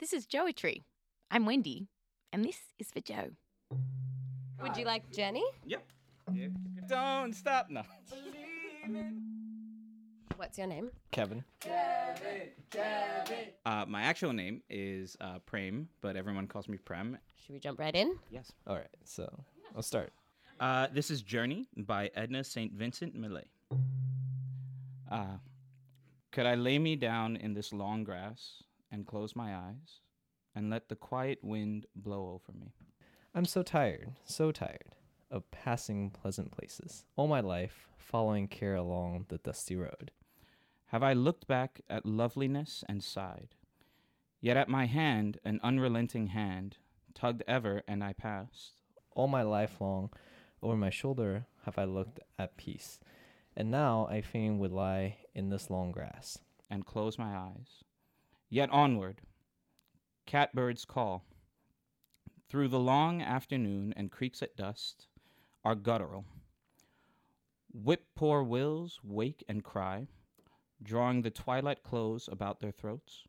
This is Joetry. I'm Wendy, and this is for Joe. Would you like Jenny? Yep. Don't stop. now. What's your name? Kevin. Kevin, Kevin. Uh, my actual name is uh, Prem, but everyone calls me Prem. Should we jump right in? Yes. All right, so I'll start. Uh, this is Journey by Edna St. Vincent Millay. Uh, could I lay me down in this long grass and close my eyes and let the quiet wind blow over me? I'm so tired, so tired of passing pleasant places. All my life, following care along the dusty road. Have I looked back at loveliness and sighed? Yet at my hand, an unrelenting hand, tugged ever, and I passed. All my life long, over my shoulder have I looked at peace. And now I fain would lie in this long grass. and close my eyes. Yet onward, catbirds call. Through the long afternoon and creeks at dust are guttural. Whip poor wills wake and cry, drawing the twilight close about their throats.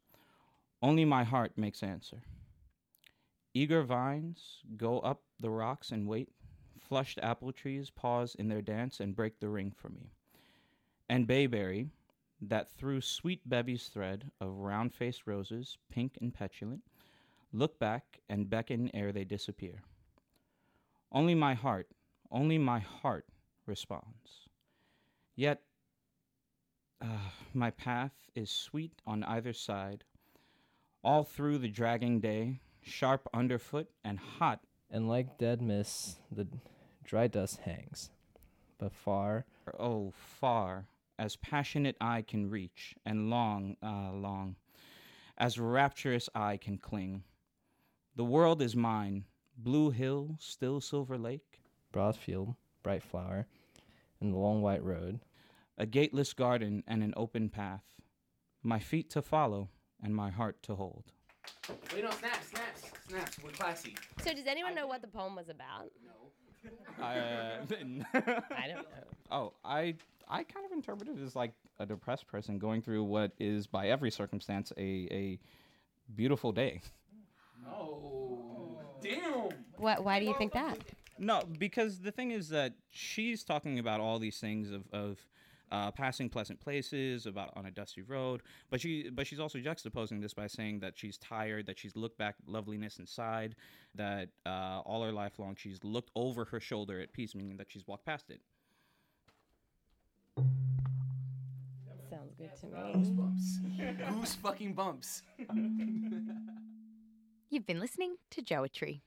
Only my heart makes answer. Eager vines go up the rocks and wait. Flushed apple trees pause in their dance and break the ring for me. And bayberry, that through sweet bevies thread of round faced roses, pink and petulant, look back and beckon ere they disappear. Only my heart, only my heart responds. Yet, uh, my path is sweet on either side, all through the dragging day, sharp underfoot and hot And like dead mist, the dry dust hangs. But far, oh, far as passionate eye can reach, and long, ah, long, as rapturous eye can cling. The world is mine, blue hill, still silver lake, broad field, bright flower, and the long white road. a gateless garden and an open path, my feet to follow and my heart to hold. Wait, no, snaps, snaps, snaps. We're classy. So, does anyone know what the poem was about? Uh, I don't know. oh, I I kind of interpret it as like a depressed person going through what is by every circumstance a a beautiful day. Oh, damn. What? Why do you think that? No, because the thing is that she's talking about all these things of of uh, passing pleasant places, about on a dusty road, but she but she's also juxtaposing this by saying that she's tired, that she's looked back loveliness inside, that uh, all her life long she's looked over her shoulder at peace, meaning that she's walked past it. Sounds good to me. Goosebumps. Goose fucking bumps. You've been listening to Joetry.